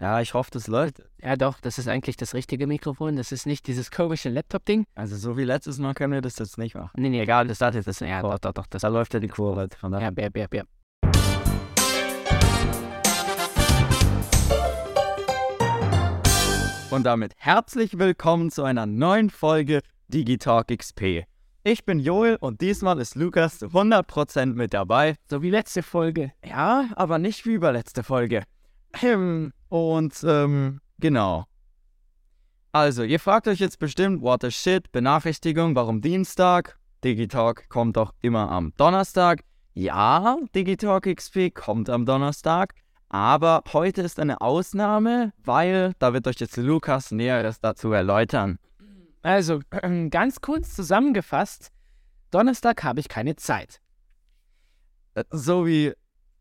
Ja, ich hoffe, das läuft. Ja, doch, das ist eigentlich das richtige Mikrofon. Das ist nicht dieses komische Laptop-Ding. Also so wie letztes Mal können wir das jetzt nicht machen. Nee, nee, egal, das ist das. Ja, doch, doch, doch. Das, Da läuft ja die Kurve. Von daher. ja, ja, ja, ja. Und damit herzlich willkommen zu einer neuen Folge Digitalk XP. Ich bin Joel und diesmal ist Lukas zu 100% mit dabei. So wie letzte Folge. Ja, aber nicht wie über letzte Folge. Ähm, Und ähm, genau. Also, ihr fragt euch jetzt bestimmt, what the shit, Benachrichtigung, warum Dienstag? Digitalk kommt doch immer am Donnerstag. Ja, Digitalk XP kommt am Donnerstag. Aber heute ist eine Ausnahme, weil da wird euch jetzt Lukas Näheres dazu erläutern. Also, ganz kurz zusammengefasst. Donnerstag habe ich keine Zeit. Äh, So wie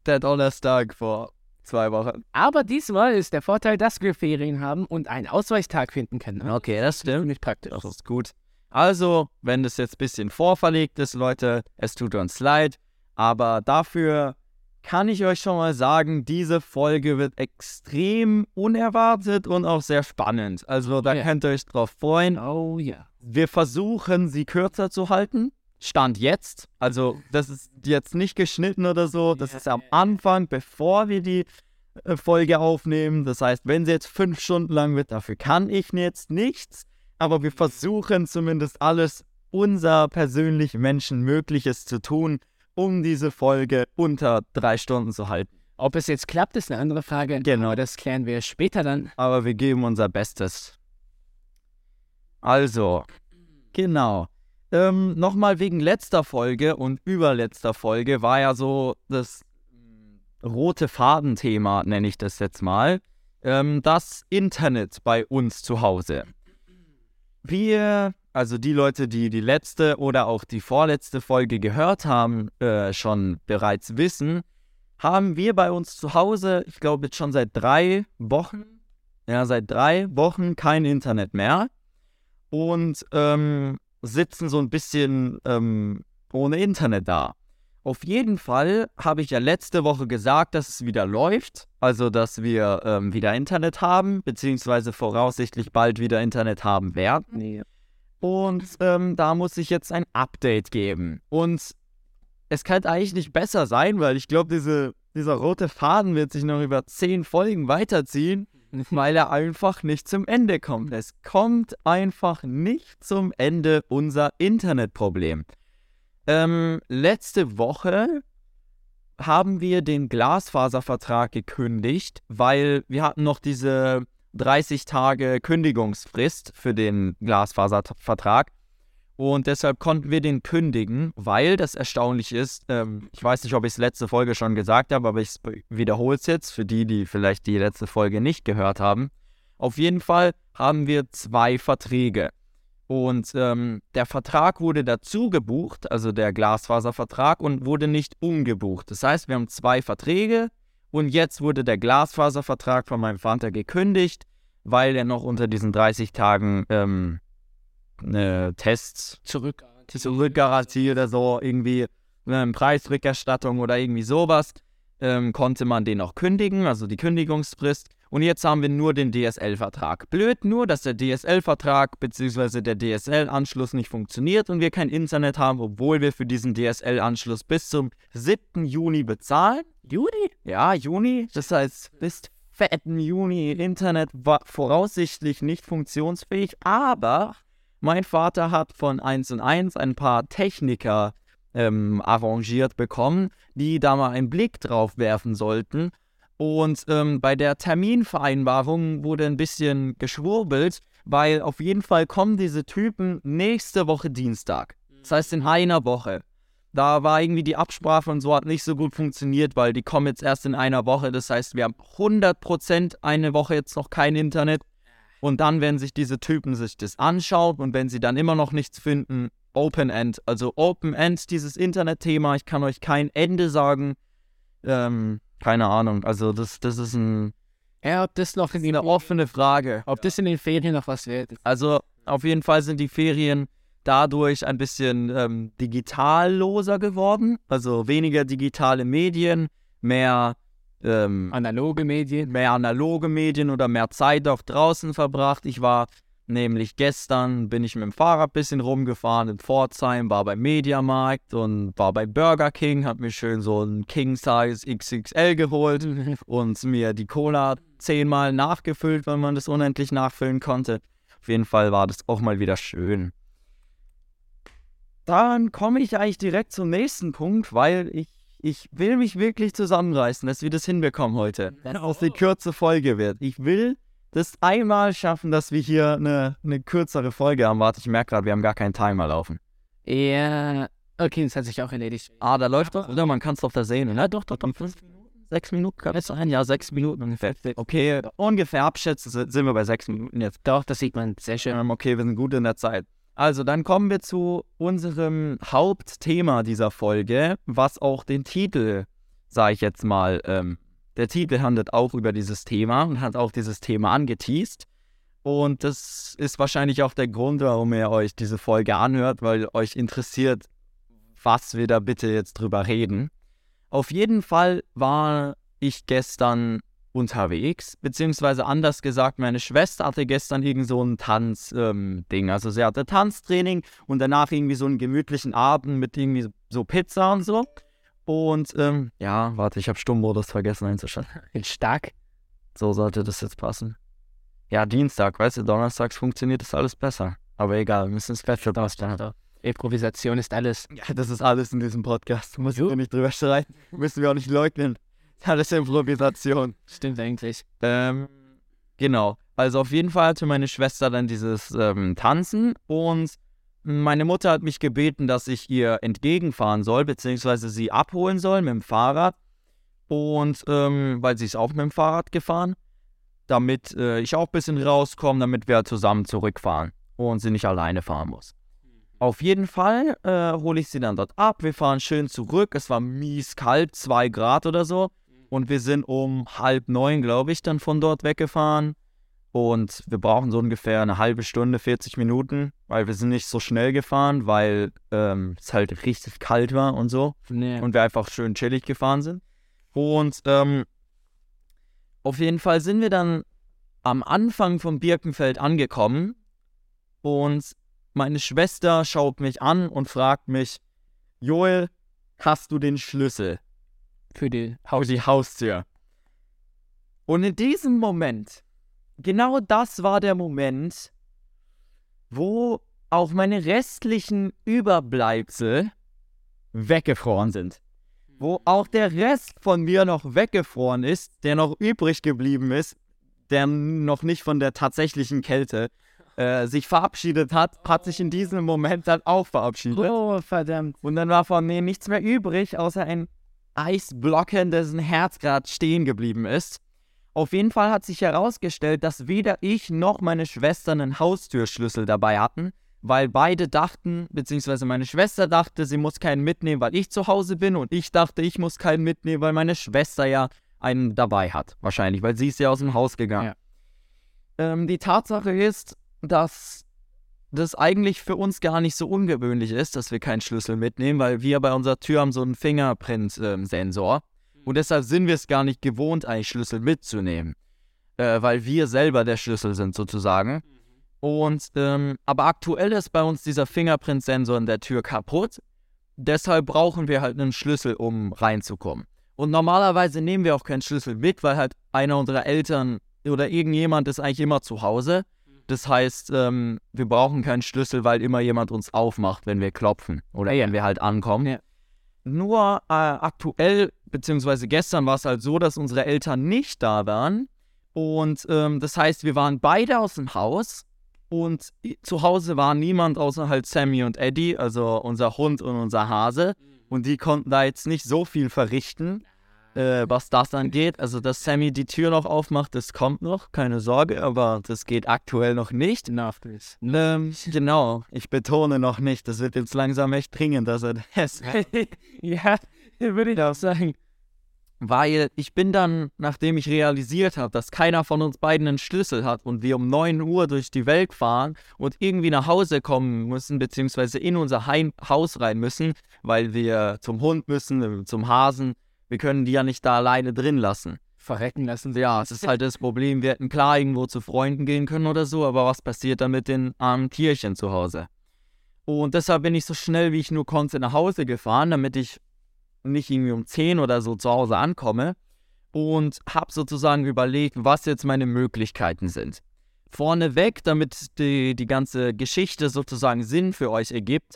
der Donnerstag vor zwei Wochen. Aber diesmal ist der Vorteil, dass wir Ferien haben und einen Ausweichtag finden können. Okay, das stimmt. Ich praktisch. Das ist gut. Also, wenn das jetzt ein bisschen vorverlegt ist, Leute, es tut uns leid. Aber dafür kann ich euch schon mal sagen, diese Folge wird extrem unerwartet und auch sehr spannend. Also, da Ja. könnt ihr euch drauf freuen. Oh ja. Wir versuchen, sie kürzer zu halten. Stand jetzt. Also, das ist jetzt nicht geschnitten oder so. Das ist am Anfang, bevor wir die äh, Folge aufnehmen. Das heißt, wenn sie jetzt fünf Stunden lang wird, dafür kann ich jetzt nichts. Aber wir versuchen zumindest alles unser persönlich Menschenmögliches zu tun, um diese Folge unter drei Stunden zu halten. Ob es jetzt klappt, ist eine andere Frage. Genau. Aber das klären wir später dann. aber wir geben unser Bestes. Also, genau. Ähm, Nochmal wegen letzter Folge und überletzter Folge war ja so das rote Fadenthema, nenne ich das jetzt mal. Ähm, das Internet bei uns zu Hause. Wir, also die Leute, die die letzte oder auch die vorletzte Folge gehört haben, äh, schon bereits wissen, haben wir bei uns zu Hause, ich glaube jetzt schon seit drei Wochen, ja, seit drei Wochen kein Internet mehr und ähm, sitzen so ein bisschen ähm, ohne Internet da. Auf jeden Fall habe ich ja letzte Woche gesagt, dass es wieder läuft, also dass wir ähm, wieder Internet haben, beziehungsweise voraussichtlich bald wieder Internet haben werden. Nee. Und ähm, da muss ich jetzt ein Update geben. Und es kann eigentlich nicht besser sein, weil ich glaube, diese, dieser rote Faden wird sich noch über zehn Folgen weiterziehen, weil er einfach nicht zum Ende kommt. Es kommt einfach nicht zum Ende unser Internetproblem. Ähm, letzte Woche haben wir den Glasfaservertrag gekündigt, weil wir hatten noch diese 30 Tage Kündigungsfrist für den Glasfaservertrag. Und deshalb konnten wir den kündigen, weil das erstaunlich ist. Ähm, ich weiß nicht, ob ich es letzte Folge schon gesagt habe, aber ich wiederhole es jetzt für die, die vielleicht die letzte Folge nicht gehört haben. Auf jeden Fall haben wir zwei Verträge. Und ähm, der Vertrag wurde dazu gebucht, also der Glasfaservertrag, und wurde nicht umgebucht. Das heißt, wir haben zwei Verträge und jetzt wurde der Glasfaservertrag von meinem Vater gekündigt, weil er noch unter diesen 30 Tagen ähm, eine Tests Zurück. Zurückgarantie oder so, irgendwie eine Preisrückerstattung oder irgendwie sowas, ähm, konnte man den auch kündigen, also die Kündigungsfrist. Und jetzt haben wir nur den DSL-Vertrag. Blöd nur, dass der DSL-Vertrag bzw. der DSL-Anschluss nicht funktioniert und wir kein Internet haben, obwohl wir für diesen DSL-Anschluss bis zum 7. Juni bezahlen. Juni? Ja, Juni. Das heißt, bis fetten Juni Internet war voraussichtlich nicht funktionsfähig, aber mein Vater hat von 1 und 1 ein paar Techniker ähm, arrangiert bekommen, die da mal einen Blick drauf werfen sollten. Und ähm, bei der Terminvereinbarung wurde ein bisschen geschwurbelt, weil auf jeden Fall kommen diese Typen nächste Woche Dienstag. Das heißt in einer Woche. Da war irgendwie die Absprache und so hat nicht so gut funktioniert, weil die kommen jetzt erst in einer Woche. Das heißt, wir haben 100% eine Woche jetzt noch kein Internet. Und dann, wenn sich diese Typen sich das anschauen und wenn sie dann immer noch nichts finden, Open End. Also Open End, dieses Internetthema, ich kann euch kein Ende sagen. Ähm, keine Ahnung. Also das, das ist ein, Ja, ob das noch in eine offene Frage. ob das in den Ferien noch was wird. Also auf jeden Fall sind die Ferien dadurch ein bisschen ähm, digitalloser geworden. Also weniger digitale Medien, mehr ähm, Analoge Medien. mehr analoge Medien oder mehr Zeit auch draußen verbracht. Ich war nämlich gestern, bin ich mit dem Fahrrad ein bisschen rumgefahren in Pforzheim, war beim Mediamarkt und war bei Burger King, hab mir schön so ein King Size XXL geholt und mir die Cola zehnmal nachgefüllt, weil man das unendlich nachfüllen konnte. Auf jeden Fall war das auch mal wieder schön. Dann komme ich eigentlich direkt zum nächsten Punkt, weil ich, ich will mich wirklich zusammenreißen, dass wir das hinbekommen heute. Wenn auch die kürze Folge wird. Ich will das einmal schaffen, dass wir hier eine, eine kürzere Folge haben. Warte, ich merke gerade, wir haben gar keinen Timer laufen. Ja. Okay, das hat sich auch erledigt. Ah, da läuft doch, oder? Man kann es doch da sehen. Ja, doch, doch, doch. Fünf Minuten? Sechs Minuten kann es sein? Ja, sechs Minuten ungefähr. Okay, ungefähr abschätzen sind sind wir bei sechs Minuten jetzt. Doch, das sieht man sehr schön. Ähm, okay, wir sind gut in der Zeit. Also, dann kommen wir zu unserem Hauptthema dieser Folge, was auch den Titel, sage ich jetzt mal, ähm, der Titel handelt auch über dieses Thema und hat auch dieses Thema angeteased. Und das ist wahrscheinlich auch der Grund, warum ihr euch diese Folge anhört, weil euch interessiert, was wir da bitte jetzt drüber reden. Auf jeden Fall war ich gestern unterwegs, beziehungsweise anders gesagt, meine Schwester hatte gestern irgend so ein Tanzding. also sie hatte Tanztraining und danach irgendwie so einen gemütlichen Abend mit irgendwie so Pizza und so. Und ähm, ja, warte, ich habe Stummmodus vergessen einzuschalten. Stark. So sollte das jetzt passen. Ja, Dienstag, weißt du, donnerstags funktioniert das alles besser. Aber egal, wir müssen es Bett Ausland. Improvisation ist alles. Ja, das ist alles in diesem Podcast. Jo. wir nicht drüber streiten. Müssen wir auch nicht leugnen. Alles Improvisation. Stimmt eigentlich. Ähm, genau. Also auf jeden Fall hatte meine Schwester dann dieses ähm, Tanzen und meine Mutter hat mich gebeten, dass ich ihr entgegenfahren soll, beziehungsweise sie abholen soll mit dem Fahrrad. Und ähm, weil sie ist auch mit dem Fahrrad gefahren, damit äh, ich auch ein bisschen rauskomme, damit wir zusammen zurückfahren und sie nicht alleine fahren muss. Auf jeden Fall äh, hole ich sie dann dort ab. Wir fahren schön zurück. Es war mies kalt, zwei Grad oder so. Und wir sind um halb neun, glaube ich, dann von dort weggefahren. Und wir brauchen so ungefähr eine halbe Stunde, 40 Minuten, weil wir sind nicht so schnell gefahren, weil ähm, es halt richtig kalt war und so. Nee. Und wir einfach schön chillig gefahren sind. Und ähm, auf jeden Fall sind wir dann am Anfang vom Birkenfeld angekommen. Und meine Schwester schaut mich an und fragt mich, Joel, hast du den Schlüssel? Für die für die Haustür. Und in diesem Moment, genau das war der Moment, wo auch meine restlichen Überbleibsel weggefroren sind. Wo auch der Rest von mir noch weggefroren ist, der noch übrig geblieben ist, der noch nicht von der tatsächlichen Kälte äh, sich verabschiedet hat, hat sich in diesem Moment dann auch verabschiedet. Oh, verdammt. Und dann war von mir nichts mehr übrig, außer ein Eisblocken, dessen Herz gerade stehen geblieben ist. Auf jeden Fall hat sich herausgestellt, dass weder ich noch meine Schwester einen Haustürschlüssel dabei hatten, weil beide dachten, beziehungsweise meine Schwester dachte, sie muss keinen mitnehmen, weil ich zu Hause bin und ich dachte, ich muss keinen mitnehmen, weil meine Schwester ja einen dabei hat. Wahrscheinlich, weil sie ist ja aus dem Haus gegangen. Ähm, die Tatsache ist, dass das eigentlich für uns gar nicht so ungewöhnlich ist, dass wir keinen Schlüssel mitnehmen, weil wir bei unserer Tür haben so einen Fingerprint-Sensor. Und deshalb sind wir es gar nicht gewohnt, eigentlich Schlüssel mitzunehmen. Äh, weil wir selber der Schlüssel sind, sozusagen. Und, ähm, aber aktuell ist bei uns dieser Fingerprint-Sensor in der Tür kaputt. Deshalb brauchen wir halt einen Schlüssel, um reinzukommen. Und normalerweise nehmen wir auch keinen Schlüssel mit, weil halt einer unserer Eltern oder irgendjemand ist eigentlich immer zu Hause. Das heißt, ähm, wir brauchen keinen Schlüssel, weil immer jemand uns aufmacht, wenn wir klopfen oder wenn wir halt ankommen. Ja. Nur äh, aktuell, beziehungsweise gestern war es halt so, dass unsere Eltern nicht da waren. Und ähm, das heißt, wir waren beide aus dem Haus und zu Hause war niemand außer halt Sammy und Eddie, also unser Hund und unser Hase. Und die konnten da jetzt nicht so viel verrichten, äh, was das angeht. Also, dass Sammy die Tür noch aufmacht, das kommt noch, keine Sorge, aber das geht aktuell noch nicht. Enough, please. Ähm, genau, ich betone noch nicht, das wird jetzt langsam echt dringend, dass er das ja, würde ich auch sagen. Weil ich bin dann, nachdem ich realisiert habe, dass keiner von uns beiden einen Schlüssel hat und wir um 9 Uhr durch die Welt fahren und irgendwie nach Hause kommen müssen, beziehungsweise in unser Heim Haus rein müssen, weil wir zum Hund müssen, zum Hasen, Wir können die ja nicht da alleine drin lassen. Verrecken lassen. Ja, es ist halt das Problem, wir hätten klar irgendwo zu Freunden gehen können oder so, aber was passiert dann mit den armen Tierchen zu Hause? Und deshalb bin ich so schnell wie ich nur konnte nach Hause gefahren, damit ich nicht irgendwie um 10 oder so zu Hause ankomme und habe sozusagen überlegt, was jetzt meine Möglichkeiten sind. Vorneweg, damit die, die ganze Geschichte sozusagen Sinn für euch ergibt,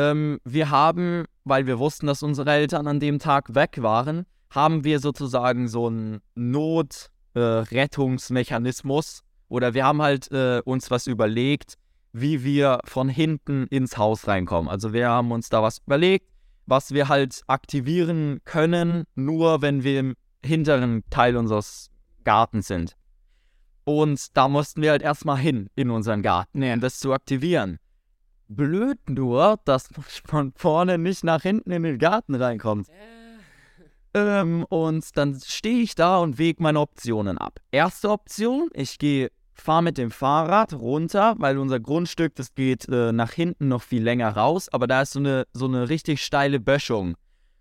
ähm, wir haben, weil wir wussten, dass unsere Eltern an dem Tag weg waren, haben wir sozusagen so einen Notrettungsmechanismus äh, oder wir haben halt äh, uns was überlegt, wie wir von hinten ins Haus reinkommen. Also wir haben uns da was überlegt, was wir halt aktivieren können, nur wenn wir im hinteren Teil unseres Gartens sind. Und da mussten wir halt erstmal hin in unseren Garten, um das zu aktivieren. Blöd nur, dass man von vorne nicht nach hinten in den Garten reinkommt. Ähm, und dann stehe ich da und wege meine Optionen ab. Erste Option, ich gehe, fahre mit dem Fahrrad runter, weil unser Grundstück, das geht äh, nach hinten noch viel länger raus, aber da ist so eine, so eine richtig steile Böschung.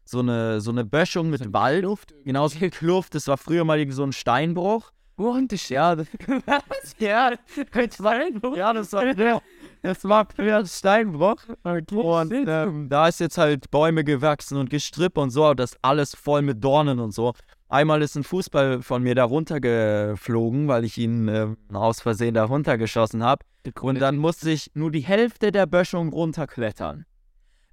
So eine, so eine Böschung mit Wald. Genau, so eine Kluft. Das war früher mal so ein Steinbruch. Und ich, ja, das, ja, Steinbruch. Ja, das war, ja, das war früher Steinbruch. Okay, und ähm, da ist jetzt halt Bäume gewachsen und Gestrüpp und so, das alles voll mit Dornen und so. Einmal ist ein Fußball von mir da runtergeflogen, weil ich ihn äh, aus Versehen da runtergeschossen habe. Und dann musste ich nur die Hälfte der Böschung runterklettern.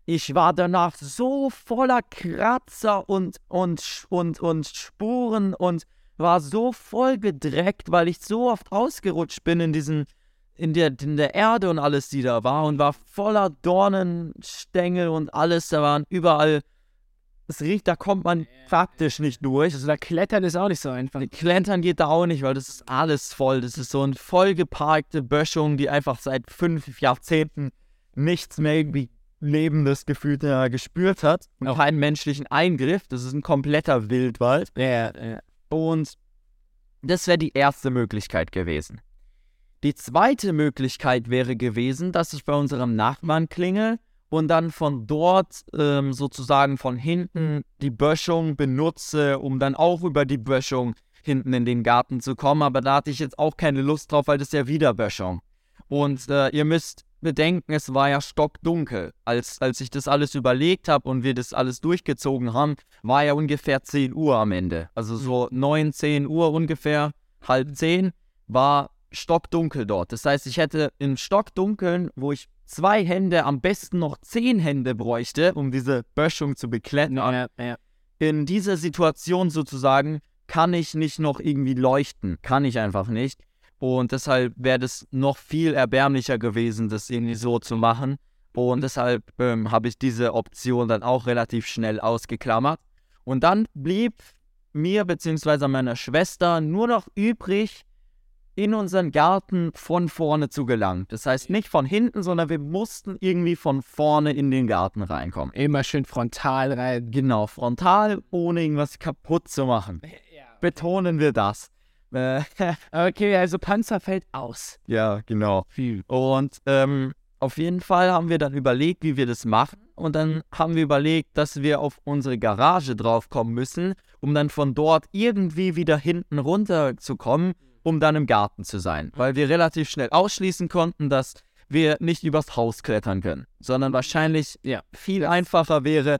Ich war danach so voller Kratzer und, und, und, und Spuren und war so voll gedreckt, weil ich so oft ausgerutscht bin in diesen, in der, in der Erde und alles, die da war und war voller Dornenstängel und alles. Da waren überall, es riecht, da kommt man praktisch nicht durch. Also da klettern ist auch nicht so einfach. Klettern geht da auch nicht, weil das ist alles voll. Das ist so eine vollgeparkte Böschung, die einfach seit fünf Jahrzehnten nichts mehr irgendwie Lebendes gefühlt ja, gespürt hat und auch keinen menschlichen Eingriff. Das ist ein kompletter Wildwald. Ja, ja. Und das wäre die erste Möglichkeit gewesen. Die zweite Möglichkeit wäre gewesen, dass ich bei unserem Nachbarn klingel und dann von dort ähm, sozusagen von hinten die Böschung benutze, um dann auch über die Böschung hinten in den Garten zu kommen. Aber da hatte ich jetzt auch keine Lust drauf, weil das ist ja wieder Böschung. Und äh, ihr müsst bedenken, es war ja stockdunkel. Als, als ich das alles überlegt habe und wir das alles durchgezogen haben, war ja ungefähr 10 Uhr am Ende. Also so 9, mhm. 10 Uhr ungefähr, halb 10, war stockdunkel dort. Das heißt, ich hätte im Stockdunkeln, wo ich zwei Hände, am besten noch zehn Hände bräuchte, um diese Böschung zu beklettern, ja, ja. in dieser Situation sozusagen kann ich nicht noch irgendwie leuchten. Kann ich einfach nicht. Und deshalb wäre das noch viel erbärmlicher gewesen, das irgendwie so zu machen. Und deshalb ähm, habe ich diese Option dann auch relativ schnell ausgeklammert. Und dann blieb mir bzw. meiner Schwester nur noch übrig, in unseren Garten von vorne zu gelangen. Das heißt nicht von hinten, sondern wir mussten irgendwie von vorne in den Garten reinkommen. Immer schön frontal rein. Genau, frontal, ohne irgendwas kaputt zu machen. Ja. Betonen wir das. Okay, also Panzer fällt aus. Ja, genau. Viel. Und ähm, auf jeden Fall haben wir dann überlegt, wie wir das machen. Und dann haben wir überlegt, dass wir auf unsere Garage draufkommen müssen, um dann von dort irgendwie wieder hinten runterzukommen, um dann im Garten zu sein. Weil wir relativ schnell ausschließen konnten, dass wir nicht übers Haus klettern können, sondern wahrscheinlich ja, viel einfacher wäre,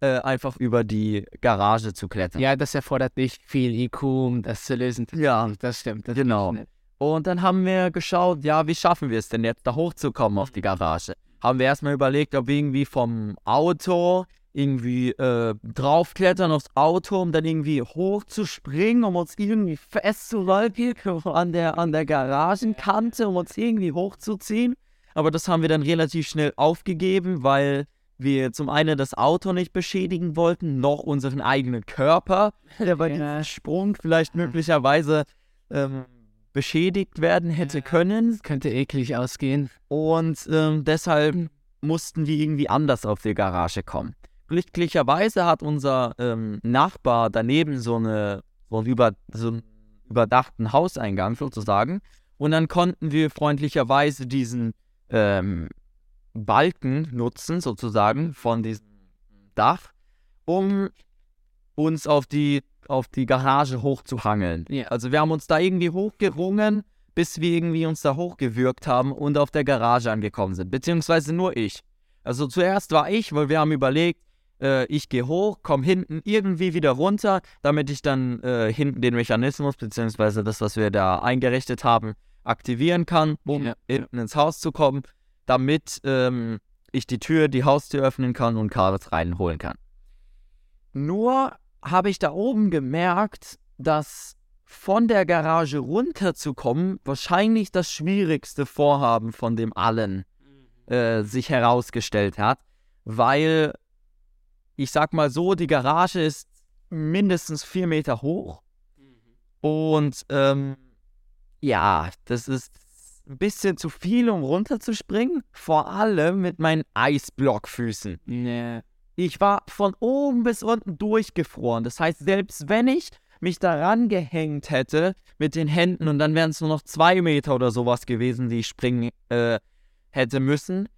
äh, einfach über die Garage zu klettern. Ja, das erfordert nicht viel IQ, um das zu lösen. Ja, das stimmt. Das genau. Und dann haben wir geschaut, ja, wie schaffen wir es denn jetzt, da hochzukommen auf die Garage? Haben wir erstmal überlegt, ob wir irgendwie vom Auto irgendwie äh, draufklettern aufs Auto, um dann irgendwie hochzuspringen, um uns irgendwie festzuhalten an der, an der Garagenkante, um uns irgendwie hochzuziehen. Aber das haben wir dann relativ schnell aufgegeben, weil wir zum einen das Auto nicht beschädigen wollten, noch unseren eigenen Körper, der bei diesem Sprung vielleicht möglicherweise ähm, beschädigt werden hätte können. Das könnte eklig ausgehen. Und ähm, deshalb mussten wir irgendwie anders auf die Garage kommen. Glücklicherweise hat unser ähm, Nachbar daneben so, eine, so, einen über, so einen überdachten Hauseingang sozusagen. Und dann konnten wir freundlicherweise diesen ähm, Balken nutzen, sozusagen, von diesem Dach, um uns auf die, auf die Garage hochzuhangeln. Ja. Also wir haben uns da irgendwie hochgerungen, bis wir irgendwie uns da hochgewürgt haben und auf der Garage angekommen sind. Beziehungsweise nur ich. Also zuerst war ich, weil wir haben überlegt, äh, ich gehe hoch, komme hinten irgendwie wieder runter, damit ich dann äh, hinten den Mechanismus, beziehungsweise das, was wir da eingerichtet haben, aktivieren kann, um Ja. hinten ins Haus zu kommen, damit ähm, ich die Tür, die Haustür öffnen kann und Karls reinholen kann. Nur habe ich da oben gemerkt, dass von der Garage runterzukommen wahrscheinlich das schwierigste Vorhaben von dem allen äh, sich herausgestellt hat, weil ich sag mal so, die Garage ist mindestens vier Meter hoch und ähm, ja, das ist ein bisschen zu viel, um runterzuspringen, vor allem mit meinen Eisblockfüßen. Ja. Ich war von oben bis unten durchgefroren. Das heißt, selbst wenn ich mich daran gehängt hätte mit den Händen und dann wären es nur noch zwei Meter oder sowas gewesen, die ich springen äh, hätte müssen,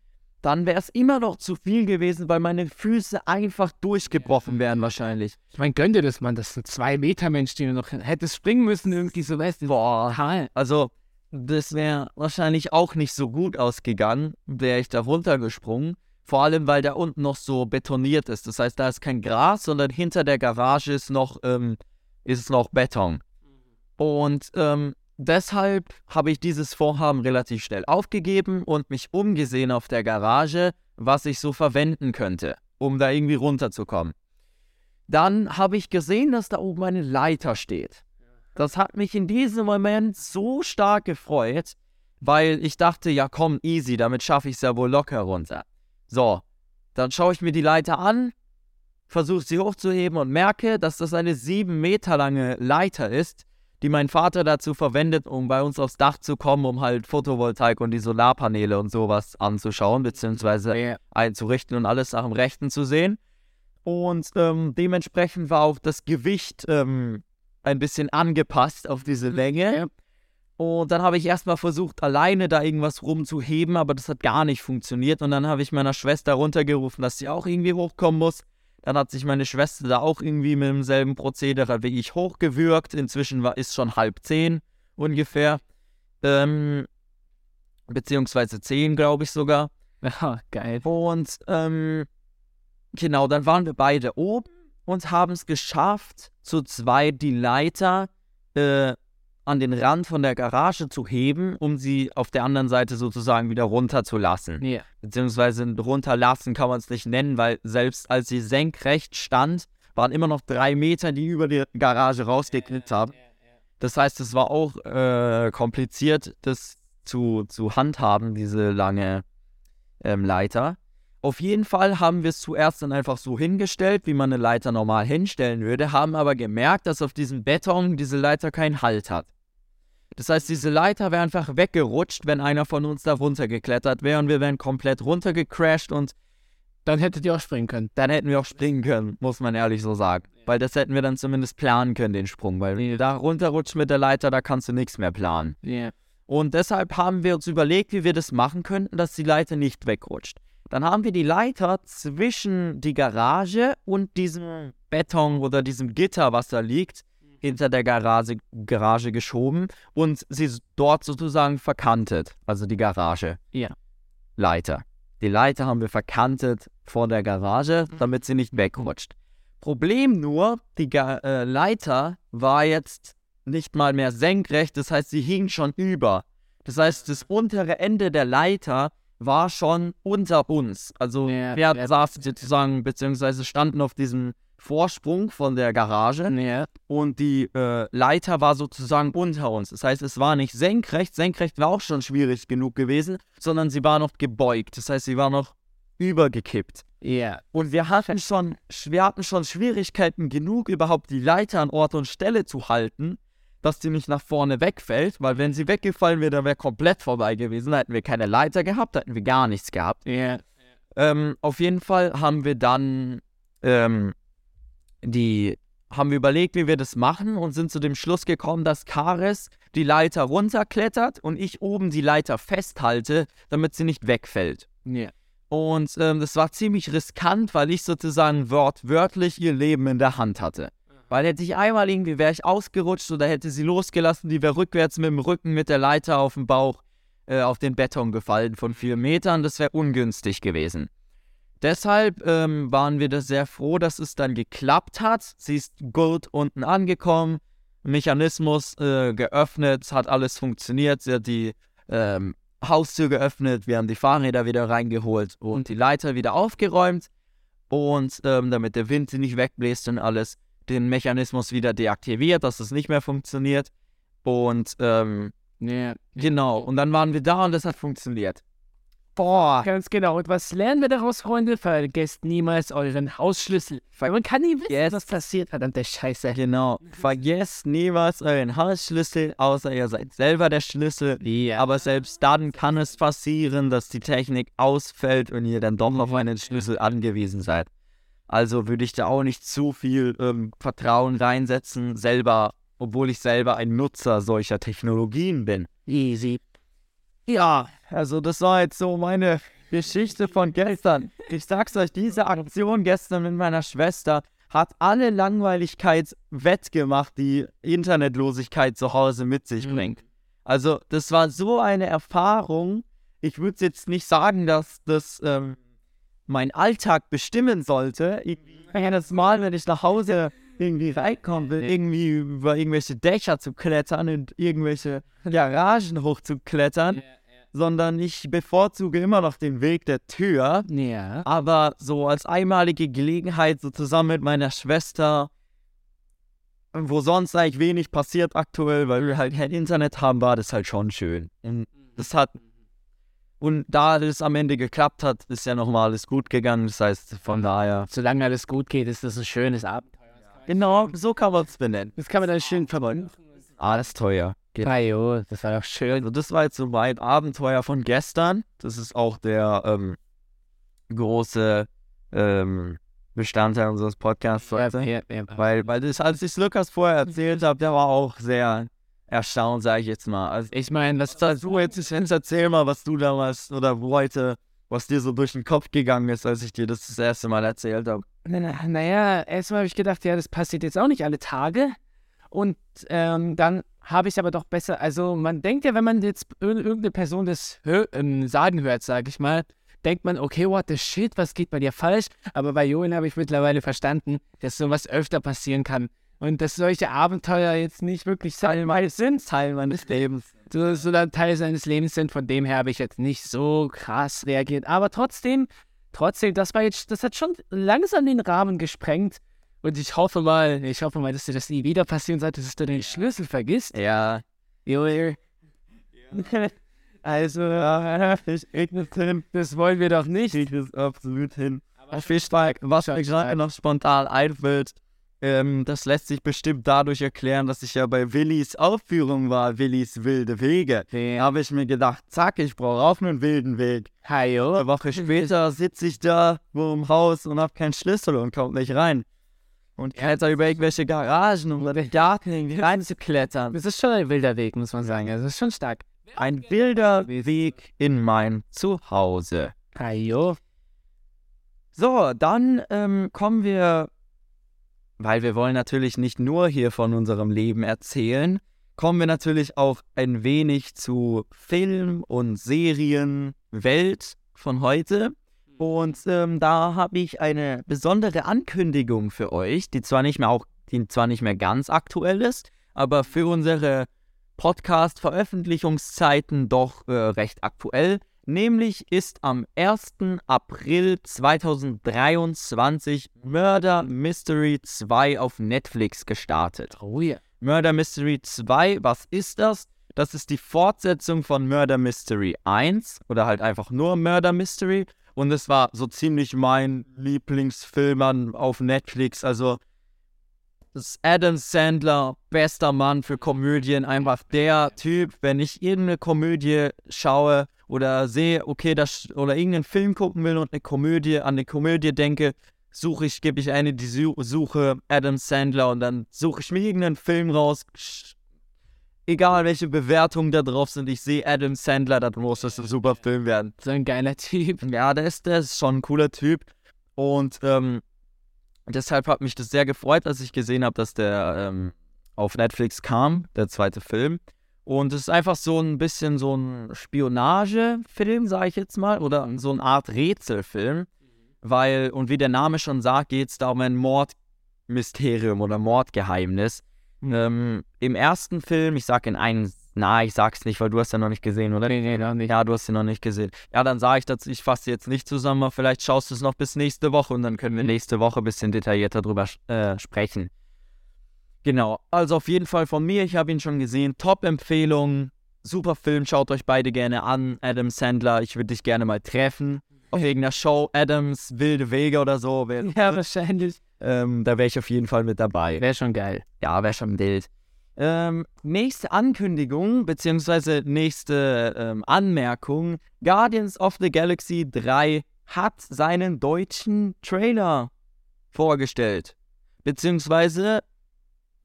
dann wäre es immer noch zu viel gewesen, weil meine Füße einfach durchgebrochen wären wahrscheinlich. Ich meine, gönn dir das, Mann. Das ist ein 2-Meter-Mensch, den du noch hättest springen müssen, irgendwie so, weißt du. Boah, Total. also das wäre wahrscheinlich auch nicht so gut ausgegangen, wäre ich da runtergesprungen. Vor allem, weil da unten noch so betoniert ist. Das heißt, da ist kein Gras, sondern hinter der Garage ist noch, ähm, ist noch Beton. Und ähm, deshalb habe ich dieses Vorhaben relativ schnell aufgegeben und mich umgesehen auf der Garage, was ich so verwenden könnte, um da irgendwie runterzukommen. Dann habe ich gesehen, dass da oben eine Leiter steht. Das hat mich in diesem Moment so stark gefreut, weil ich dachte, ja komm, easy, damit schaffe ich es ja wohl locker runter. So, dann schaue ich mir die Leiter an, versuche sie hochzuheben und merke, dass das eine sieben Meter lange Leiter ist, die mein Vater dazu verwendet, um bei uns aufs Dach zu kommen, um halt Photovoltaik und die Solarpaneele und sowas anzuschauen, beziehungsweise einzurichten und alles nach dem Rechten zu sehen. Und ähm, dementsprechend war auch das Gewicht ähm, ein bisschen angepasst auf diese Länge. Ja. Und dann habe ich erstmal versucht, alleine da irgendwas rumzuheben, aber das hat gar nicht funktioniert. Und dann habe ich meiner Schwester runtergerufen, dass sie auch irgendwie hochkommen muss. Dann hat sich meine Schwester da auch irgendwie mit demselben Prozedere wie ich hochgewürgt. Inzwischen war, ist schon halb zehn ungefähr. Ähm, beziehungsweise zehn, glaube ich sogar. Ja, geil. Und ähm, genau, dann waren wir beide oben und haben es geschafft, zu zweit die Leiter äh, an den Rand von der Garage zu heben, um sie auf der anderen Seite sozusagen wieder runterzulassen. Ja. Beziehungsweise runterlassen kann man es nicht nennen, weil selbst als sie senkrecht stand, waren immer noch drei Meter, die über die Garage rausgeknickt haben. Das heißt, es war auch äh, kompliziert, das zu, zu handhaben, diese lange ähm, Leiter. Auf jeden Fall haben wir es zuerst dann einfach so hingestellt, wie man eine Leiter normal hinstellen würde, haben aber gemerkt, dass auf diesem Beton diese Leiter keinen Halt hat. Das heißt, diese Leiter wäre einfach weggerutscht, wenn einer von uns da runtergeklettert wäre und wir wären komplett runtergecrashed und Dann hättet ihr auch springen können. dann hätten wir auch springen können, muss man ehrlich so sagen. Weil das hätten wir dann zumindest planen können, den Sprung. Weil wenn du da runterrutscht mit der Leiter, da kannst du nichts mehr planen. Ja. Und deshalb haben wir uns überlegt, wie wir das machen könnten, dass die Leiter nicht wegrutscht. Dann haben wir die Leiter zwischen die Garage und diesem Beton oder diesem Gitter, was da liegt, hinter der Garage, Garage geschoben und sie dort sozusagen verkantet. Also die Garage. Ja. Leiter. Die Leiter haben wir verkantet vor der Garage, damit sie nicht wegrutscht. Problem nur, die Ga äh, Leiter war jetzt nicht mal mehr senkrecht, das heißt, sie hing schon über. Das heißt, das untere Ende der Leiter war schon unter uns. Also Ja, wir ja. saßen sozusagen, beziehungsweise standen auf diesem Vorsprung von der Garage Ja. und die äh, Leiter war sozusagen unter uns. Das heißt, es war nicht senkrecht, senkrecht war auch schon schwierig genug gewesen, sondern sie war noch gebeugt. Das heißt, sie war noch übergekippt. Ja. Und wir hatten schon, wir hatten schon Schwierigkeiten genug, überhaupt die Leiter an Ort und Stelle zu halten, dass die nicht nach vorne wegfällt, weil wenn sie weggefallen wäre, dann wäre komplett vorbei gewesen. Da hätten wir keine Leiter gehabt, da hätten wir gar nichts gehabt. Ja. Ähm, auf jeden Fall haben wir dann ähm, die haben wir überlegt, wie wir das machen und sind zu dem Schluss gekommen, dass Kares die Leiter runterklettert und ich oben die Leiter festhalte, damit sie nicht wegfällt. Ja. Und ähm, das war ziemlich riskant, weil ich sozusagen wortwörtlich ihr Leben in der Hand hatte. Weil hätte ich einmal irgendwie, wäre ich ausgerutscht oder hätte sie losgelassen, die wäre rückwärts mit dem Rücken mit der Leiter auf dem Bauch äh, auf den Beton gefallen von vier Metern. Das wäre ungünstig gewesen. Deshalb ähm, waren wir da sehr froh, dass es dann geklappt hat. Sie ist gut unten angekommen, Mechanismus äh, geöffnet, hat alles funktioniert. Sie hat die ähm, Haustür geöffnet, wir haben die Fahrräder wieder reingeholt und die Leiter wieder aufgeräumt. Und ähm, damit der Wind sie nicht wegbläst und alles, den Mechanismus wieder deaktiviert, dass es nicht mehr funktioniert. Und ähm, Ja. genau, und dann waren wir da und das hat funktioniert. Boah. Ganz genau. Und was lernen wir daraus, Freunde? Vergesst niemals euren Hausschlüssel. Weil man kann nie wissen, Yes. was passiert, verdammte Scheiße. Genau. Vergesst niemals euren Hausschlüssel, außer ihr seid selber der Schlüssel. Ja. Aber selbst dann kann es passieren, dass die Technik ausfällt und ihr dann doch noch auf einen Schlüssel angewiesen seid. Also würde ich da auch nicht zu viel ähm, Vertrauen reinsetzen, selber, obwohl ich selber ein Nutzer solcher Technologien bin. Easy. Ja, also das war jetzt so meine Geschichte von gestern. Ich sag's euch, diese Aktion gestern mit meiner Schwester hat alle Langweiligkeit wettgemacht, die Internetlosigkeit zu Hause mit sich bringt. Also das war so eine Erfahrung. Ich würde jetzt nicht sagen, dass das ähm, mein Alltag bestimmen sollte. Jedes Mal, wenn ich nach Hause irgendwie reinkommen will, irgendwie über irgendwelche Dächer zu klettern und irgendwelche Garagen hochzuklettern, sondern ich bevorzuge immer noch den Weg der Tür. Ja. Aber so als einmalige Gelegenheit, so zusammen mit meiner Schwester, wo sonst eigentlich wenig passiert aktuell, weil wir halt kein Internet haben, war das halt schon schön. Und das hat, und da das am Ende geklappt hat, ist ja nochmal alles gut gegangen. Das heißt, von daher. Solange alles gut geht, ist das ein schönes Abenteuer. Genau, so kann man es benennen. Das kann man dann schön verbinden. Alles teuer. Ah, jo, das war doch schön. Also das war jetzt so mein Abenteuer von gestern. Das ist auch der ähm, große ähm, Bestandteil unseres Podcasts heute. ja, ja. Weil, weil das, als ich Lukas vorher erzählt habe, der war auch sehr erstaunt, sage ich jetzt mal. Also, Ich meine, was was du jetzt, jetzt erzähl mal, was du damals oder heute, was dir so durch den Kopf gegangen ist, als ich dir das das erste Mal erzählt habe. Na- Naja, erstmal habe ich gedacht, ja, das passiert jetzt auch nicht alle Tage. Und ähm, dann habe ich aber doch besser, also man denkt ja, wenn man jetzt ir irgendeine Person das hö ähm, sagen hört, sage ich mal, denkt man, okay, what the shit, was geht bei dir falsch? Aber bei Joel habe ich mittlerweile verstanden, dass sowas öfter passieren kann. Und dass solche Abenteuer jetzt nicht wirklich Teil meines sind, Teil meines Lebens, so- sondern Teil seines Lebens sind. Von dem her habe ich jetzt nicht so krass reagiert. Aber trotzdem, trotzdem, das war jetzt, das hat schon langsam den Rahmen gesprengt. Und ich hoffe mal, ich hoffe mal, dass dir das nie wieder passieren sollte, dass du den Schlüssel vergisst. Ja, Joel. Also, äh, ich hin. Das wollen wir doch nicht. krieg es absolut hin. Auf jeden Fall, was mir gerade noch spontan einfällt, ähm, das lässt sich bestimmt dadurch erklären, dass ich ja bei Willis Aufführung war, Willis wilde Wege. Da habe ich mir gedacht, zack, ich brauche auch einen wilden Weg. Hajo. Eine Woche später sitze ich da wo im Haus und habe keinen Schlüssel und komme nicht rein. Und kletter über irgendwelche Garagen, um den Garten irgendwie reinzuklettern. Das ist schon ein wilder Weg, muss man sagen. Das ist schon stark. Ein wilder Weg in mein Zuhause. Hajo. So, dann ähm, kommen wir, weil wir wollen natürlich nicht nur hier von unserem Leben erzählen, kommen wir natürlich auch ein wenig zu Film und Serienwelt von heute. Und ähm, da habe ich eine besondere Ankündigung für euch, die zwar nicht mehr auch, die zwar nicht mehr ganz aktuell ist, aber für unsere Podcast-Veröffentlichungszeiten doch äh, recht aktuell. Nämlich ist am 1. April 2023 Murder Mystery 2 auf Netflix gestartet. Oh ja. Murder Mystery 2, was ist das? Das ist die Fortsetzung von Murder Mystery 1 oder halt einfach nur Murder Mystery. Und es war so ziemlich mein Lieblingsfilm an, auf Netflix. Also das ist Adam Sandler, bester Mann für Komödien, einfach der Typ, wenn ich irgendeine Komödie schaue oder sehe, okay, das oder irgendeinen Film gucken will und eine Komödie, an eine Komödie denke, suche ich, gebe ich eine die Su Suche Adam Sandler und dann suche ich mir irgendeinen Film raus, egal welche Bewertungen da drauf sind, ich sehe Adam Sandler, das muss das ein super Film werden. So ein geiler Typ. Ja, der ist, der ist schon ein cooler Typ. Und ähm, deshalb hat mich das sehr gefreut, als ich gesehen habe, dass der ähm, auf Netflix kam, der zweite Film. Und es ist einfach so ein bisschen so ein Spionagefilm, sage ich jetzt mal, oder so eine Art Rätselfilm. Weil, und wie der Name schon sagt, geht es da um ein Mordmysterium oder Mordgeheimnis. Ähm, Im ersten Film, ich sag in einem, na, ich sag's nicht, weil du hast ja noch nicht gesehen, oder? Nee, nee, noch nicht. Ja, du hast ihn noch nicht gesehen. Ja, dann sage ich dazu, ich fasse jetzt nicht zusammen, aber vielleicht schaust du es noch bis nächste Woche und dann können wir nächste Woche ein bisschen detaillierter drüber äh, sprechen. Genau, also auf jeden Fall von mir, ich habe ihn schon gesehen. Top-Empfehlung, super Film, schaut euch beide gerne an. Adam Sandler, ich würde dich gerne mal treffen. Auf irgendeiner Show, Adams Wilde Wege oder so. Ja, wahrscheinlich. ähm, da wäre ich auf jeden Fall mit dabei. Wäre schon geil. Ja, wäre schon wild. Ähm, nächste Ankündigung, beziehungsweise nächste ähm, Anmerkung. Guardians of the Galaxy 3 hat seinen deutschen Trailer vorgestellt. Beziehungsweise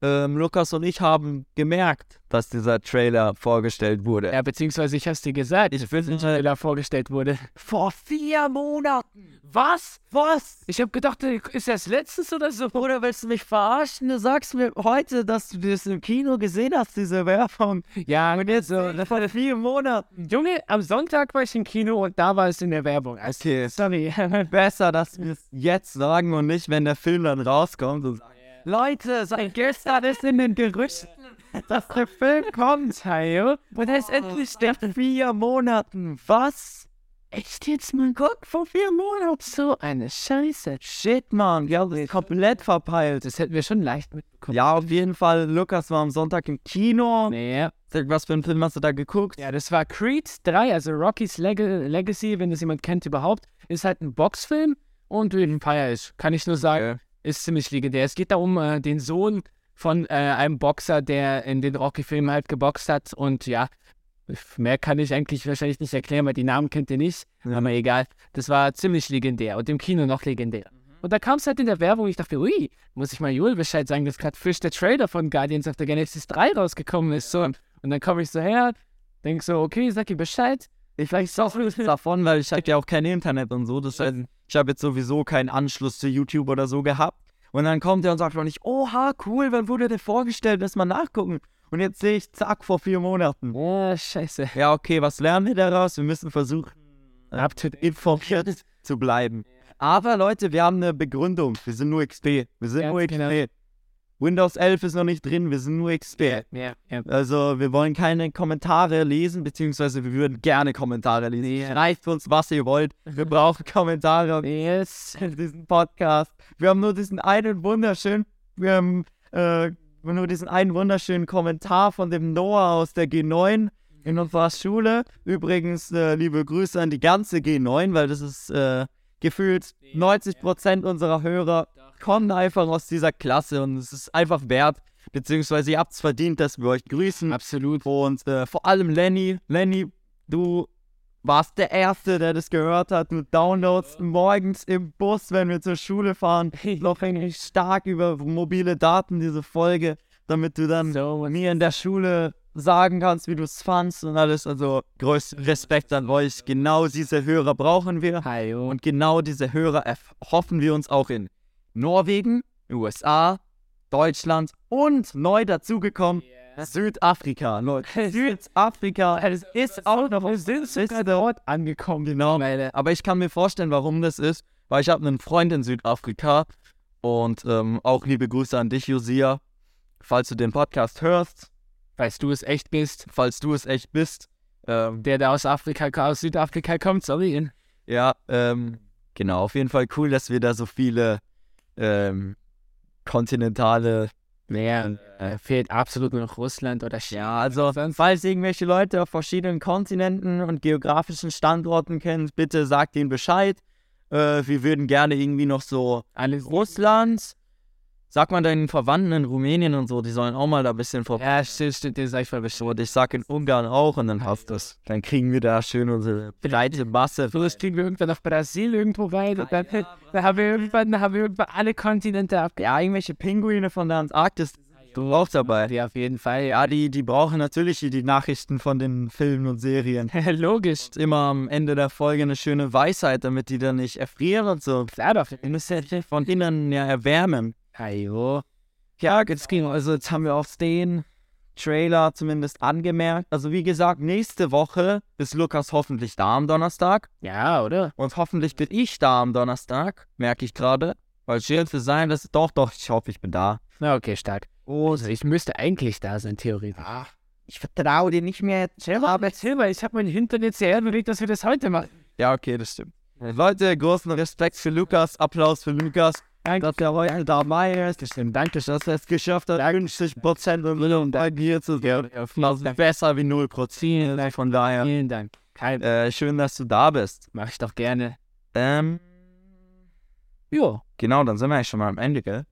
ähm, Lukas und ich haben gemerkt, dass dieser Trailer vorgestellt wurde. Ja, beziehungsweise ich hab's dir gesagt, Ich ich finde- will, da vorgestellt wurde. Vor vier Monaten. Was? Was? Ich hab gedacht, ist das letztes oder so? Oder willst du mich verarschen? Du sagst mir heute, dass du das im Kino gesehen hast, diese Werbung. Ja, und jetzt so. Vor vier Monaten. Junge, am Sonntag war ich im Kino und da war es in der Werbung. Also, Okay. sorry. besser, dass wir es jetzt sagen und nicht, wenn der Film dann rauskommt und sagen, Leute, seit gestern ist in den Gerüchten, dass der Film kommt. Hajo. Und er ist endlich Der vier Monaten. Was? Echt jetzt, mein Gott, vor vier Monaten. So eine Scheiße. Shit, Mann. Ja, das ist komplett verpeilt. Das hätten wir schon leicht mitbekommen. Ja, auf jeden Fall. Lukas war am Sonntag im Kino. Nee. Was für einen Film hast du da geguckt? Ja, das war Creed 3, also Rocky's Leg Legacy, wenn das jemand kennt überhaupt. Ist halt ein Boxfilm und den feier ich. Kann ich nur sagen, ist ziemlich legendär. Es geht da um äh, den Sohn von äh, einem Boxer, der in den Rocky-Filmen halt geboxt hat. Und ja, mehr kann ich eigentlich wahrscheinlich nicht erklären, weil die Namen kennt ihr nicht. Ja. Aber egal. Das war ziemlich legendär und im Kino noch legendär. Und da kam es halt in der Werbung, ich dachte, ui, muss ich mal Joel Bescheid sagen, dass gerade frisch der Trailer von Guardians of the Galaxy 3 rausgekommen ist. So. Und dann komme ich so her, denk so, okay, sag ihr Bescheid. Ich weiß auch nichts davon, weil ich habe ja auch kein Internet und so. Das heißt, ich habe jetzt sowieso keinen Anschluss zu YouTube oder so gehabt. Und dann kommt er und sagt auch nicht, oha, cool, wann wurde der vorgestellt? Lass mal nachgucken. Und jetzt sehe ich, zack, vor vier Monaten. Ja, scheiße. Ja, okay, was lernen wir daraus? Wir müssen versuchen, Up to informiert zu bleiben. Aber Leute, wir haben eine Begründung. Wir sind nur XP. Wir sind Ja, nur genau. Windows 11 ist noch nicht drin, wir sind nur XP. Ja, ja. Also, wir wollen keine Kommentare lesen, beziehungsweise wir würden gerne Kommentare lesen. Schreibt uns, was ihr wollt. Wir brauchen Kommentare Yes. in diesem Podcast. Wir haben nur diesen einen wunderschönen, wir haben äh, nur diesen einen wunderschönen Kommentar von dem Noah aus der G9 in unserer Schule. Übrigens, äh, liebe Grüße an die ganze G9, weil das ist äh, gefühlt 90% unserer Hörer kommen einfach aus dieser Klasse und es ist einfach wert, beziehungsweise ihr habt es verdient, dass wir euch grüßen. Absolut. Und äh, vor allem Lenny, Lenny, du warst der Erste, der das gehört hat. Du downloadst morgens im Bus, wenn wir zur Schule fahren, noch stark über mobile Daten diese Folge, damit du dann So, mir in der Schule sagen kannst, wie du es fandst und alles. Also größten Respekt an euch. Genau diese Hörer brauchen wir. Hi, und genau diese Hörer erhoffen wir uns auch in Norwegen, USA, Deutschland und neu dazugekommen Südafrika. Leute, Südafrika es ist auch noch wir sind sogar dort angekommen. Genau. Aber ich kann mir vorstellen, warum das ist, weil ich habe einen Freund in Südafrika und ähm, auch liebe Grüße an dich, Josia. Falls du den Podcast hörst, Weißt du es echt bist, falls du es echt bist, ähm, der da aus Afrika, aus Südafrika kommt, sorry. Ja, ähm, genau, auf jeden Fall cool, dass wir da so viele ähm, kontinentale. Naja, äh, fehlt absolut nur noch Russland oder China. Ja, also, falls irgendwelche Leute auf verschiedenen Kontinenten und geografischen Standorten kennt, bitte sagt ihnen Bescheid. Äh, wir würden gerne irgendwie noch so Alles Russland. Sag mal deinen Verwandten in Rumänien und so, die sollen auch mal da ein bisschen vorbei. Ja, stimmt, stimmt, dir sag ich mal Bescheid. Und ich sag in Ungarn auch und dann passt das. Dann kriegen wir da schön unsere breite Masse. Vielleicht kriegen wir irgendwann nach Brasil irgendwo rein und dann, dann haben wir irgendwann, dann haben wir irgendwann alle Kontinente ab. Ja, irgendwelche Pinguine von der Antarktis. du auch dabei. Ja, auf jeden Fall. Ja, die, die brauchen natürlich die Nachrichten von den Filmen und Serien. Logisch. Immer am Ende der Folge eine schöne Weisheit, damit die dann nicht erfrieren und so. Klar doch. Die müssen ja von innen ja erwärmen. Ajo. Ja, jetzt ging, also jetzt haben wir auch den Trailer zumindest angemerkt. Also wie gesagt, nächste Woche ist Lukas hoffentlich da am Donnerstag. Ja, oder? Und hoffentlich bin ich da am Donnerstag, merke ich gerade. Weil es schön zu sein, dass doch, doch, ich hoffe, ich bin da. Na, okay, stark. Oh, Also ich müsste eigentlich da sein, theoretisch. ich vertraue dir nicht mehr. Aber erzähl mal, ich habe meinen Hintern jetzt hierher bewegt, dass wir das heute machen. Ja, okay, das stimmt. Leute, großen Respekt für Lukas, Applaus für Lukas. Dass er heute dabei ist. Stimmt, danke. Dass er es geschafft hat, 50 Prozent und bei dir zu sein. Das ist besser wie 0 Prozent. Von daher, Vielen Dank. Kein, äh, schön, dass du da bist. mach ich doch gerne. Ähm, Jo. genau, dann sind wir eigentlich schon mal am Ende, gell?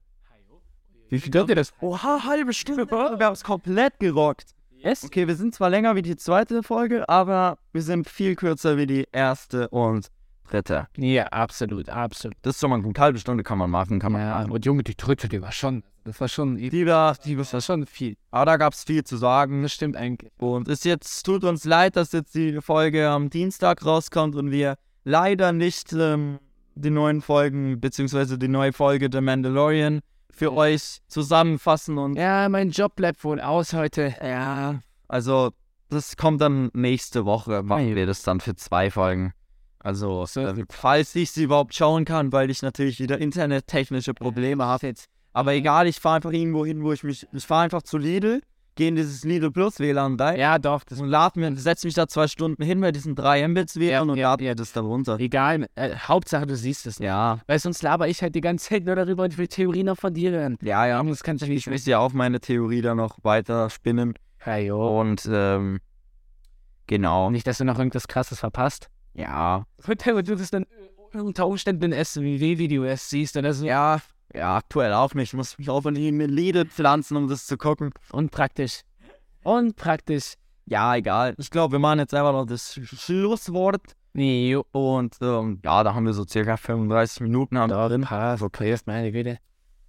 Wie viel dürft ihr das? Oha, halbe Stunde. Wir haben es komplett gerockt. Yes? Okay, wir sind zwar länger wie die zweite Folge, aber wir sind viel kürzer wie die erste und dritte. Ja, absolut, absolut. Das ist schon mal eine halbe Stunde kann man machen, kann man Ja, machen. und Junge, die dritte, die war schon, das war schon, Die da, die das war schon viel. aber da gab es viel zu sagen. Das stimmt eigentlich. Und es jetzt tut uns leid, dass jetzt die Folge am Dienstag rauskommt und wir leider nicht ähm, die neuen Folgen beziehungsweise die neue Folge The Mandalorian für euch zusammenfassen und Ja, mein Job bleibt wohl aus heute. ja, also das kommt dann nächste Woche, machen wir das dann für zwei Folgen. Also, So. äh, falls ich sie überhaupt schauen kann, weil ich natürlich wieder internettechnische Probleme habe. Jetzt. Aber egal, ich fahre einfach irgendwo hin, wo ich mich. Ich fahre einfach zu Lidl, gehe in dieses Lidl Plus WLAN da Ja, doch, das und lade mir, setze mich da zwei Stunden hin bei diesen 3 Mbits WLAN und ja, lade ja. mir das dann runter. egal. Äh, Hauptsache, du siehst es. Ja, Weil sonst laber ich halt die ganze Zeit nur darüber und will Theorien noch von dir hören. ja, ja. Das kann ich Ich nicht möchte ja auch meine Theorie da noch weiter spinnen. Hey, jo. Und ähm, genau. Nicht, dass du noch irgendwas krasses verpasst. Ja, Und du das dann unter Umständen in SWW-Video erst siehst oder so. Ja, ja, aktuell auch nicht. Ich muss mich auch in die Lidl pflanzen, um das zu gucken. Unpraktisch. Unpraktisch. Ja, egal. Ich glaube, wir machen jetzt einfach noch das Sch- Schlusswort. Nee, jo. Und ähm, ja, da haben wir so circa 35 Minuten wir drin. Ah, okay, meine Güte.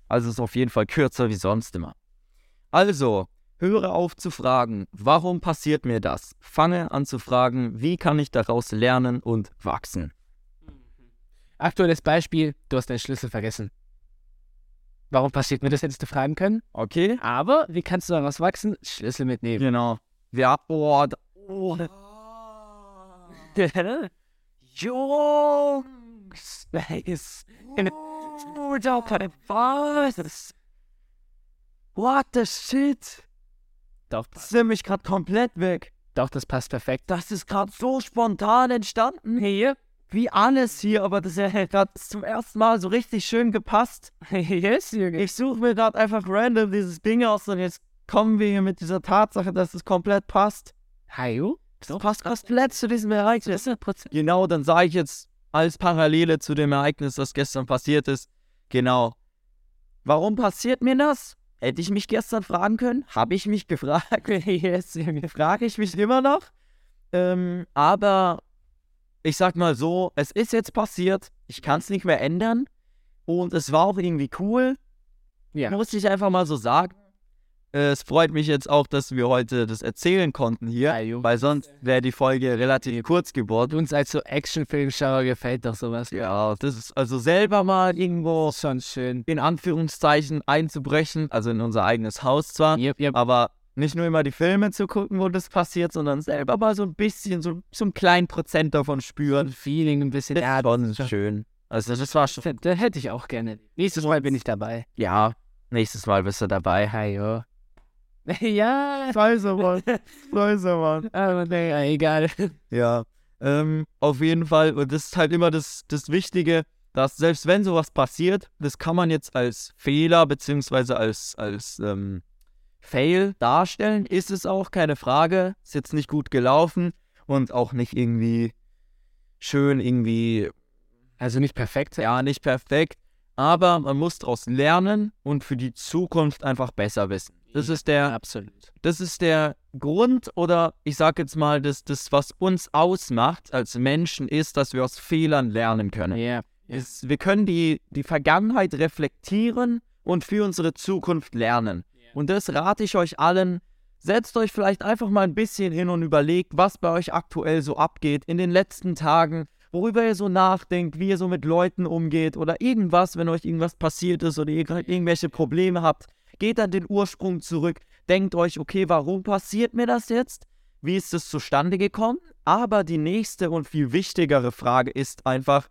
Also ist auf jeden Fall kürzer wie sonst immer. Also, höre auf zu fragen, warum passiert mir das? Fange an zu fragen, wie kann ich daraus lernen und wachsen? Aktuelles Beispiel, du hast deinen Schlüssel vergessen. Warum passiert mir das, hättest du fragen können? Okay? Aber wie kannst du daraus wachsen? Schlüssel mitnehmen. Genau. Ja, oh, da, oh. Jungs! Nice. Oh? What the shit? Doch, Das ist nämlich gerade komplett weg. doch, das passt perfekt. Das ist gerade so spontan entstanden. Hier. Wie alles hier, aber das hat gerade zum ersten Mal so richtig schön gepasst. yes, Junge. Ich suche mir gerade einfach random dieses Ding aus und jetzt kommen wir hier mit dieser Tatsache, dass es komplett passt. Hajo? Das passt komplett zu diesem Ereignis. 100%. Genau, dann sage ich jetzt als Parallele zu dem Ereignis, das gestern passiert ist. Genau. Warum passiert mir das? Hätte ich mich gestern fragen können? Habe ich mich gefragt? Junge. Frage ich mich immer noch. Ähm, aber ich sag mal so, es ist jetzt passiert. Ich kann es nicht mehr ändern. Und es war auch irgendwie cool. Ja. Muss ich einfach mal so sagen. Es freut mich jetzt auch, dass wir heute das erzählen konnten hier. Hajo. Weil sonst wäre die Folge relativ kurz geworden. Uns als so Actionfilmschauer gefällt doch sowas. Ja, das ist also selber mal irgendwo Schon schön. in Anführungszeichen einzubrechen, also in unser eigenes Haus zwar, Yep, yep. aber nicht nur immer die Filme zu gucken, wo das passiert, sondern selber mal so ein bisschen, so, so einen kleinen Prozent davon spüren. Feeling ein bisschen. Das Ja, ist schon schön. Also das war schon, Da hätte ich auch gerne. Nächstes Mal bin ich dabei. ja, nächstes Mal bist du dabei. Hajo. ja. Scheiße, Mann. Scheiße, Mann. Aber naja, egal. Ja, ähm, auf jeden Fall. Und das ist halt immer das, das Wichtige, dass selbst wenn sowas passiert, das kann man jetzt als Fehler beziehungsweise als, als ähm, Fail darstellen. Ist es auch, keine Frage. Ist jetzt nicht gut gelaufen und auch nicht irgendwie schön, irgendwie, Also nicht perfekt. ja, nicht perfekt. Aber man muss daraus lernen und für die Zukunft einfach besser wissen. Das ist der, Absolut. das ist der Grund oder ich sage jetzt mal, das, das, was uns ausmacht als Menschen, ist, dass wir aus Fehlern lernen können. Ja. Es, wir können die, die Vergangenheit reflektieren und für unsere Zukunft lernen. Und das rate ich euch allen. Setzt euch vielleicht einfach mal ein bisschen hin und überlegt, was bei euch aktuell so abgeht in den letzten Tagen, worüber ihr so nachdenkt, wie ihr so mit Leuten umgeht oder irgendwas, wenn euch irgendwas passiert ist oder ihr irgendwelche Probleme habt. Geht an den Ursprung zurück, denkt euch, okay, warum passiert mir das jetzt? Wie ist es zustande gekommen? Aber die nächste und viel wichtigere Frage ist einfach,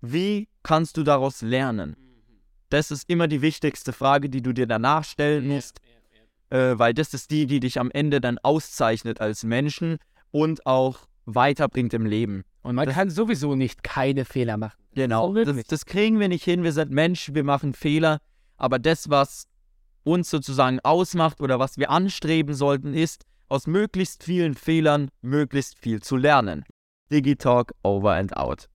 wie kannst du daraus lernen? Das ist immer die wichtigste Frage, die du dir danach stellen musst, äh, weil das ist die, die dich am Ende dann auszeichnet als Menschen und auch weiterbringt im Leben. Und man Das- kann sowieso nicht keine Fehler machen. Genau, das, das kriegen wir nicht hin. Wir sind Menschen, wir machen Fehler. Aber das, was uns sozusagen ausmacht oder was wir anstreben sollten, ist, aus möglichst vielen Fehlern möglichst viel zu lernen. Digitalk over and out.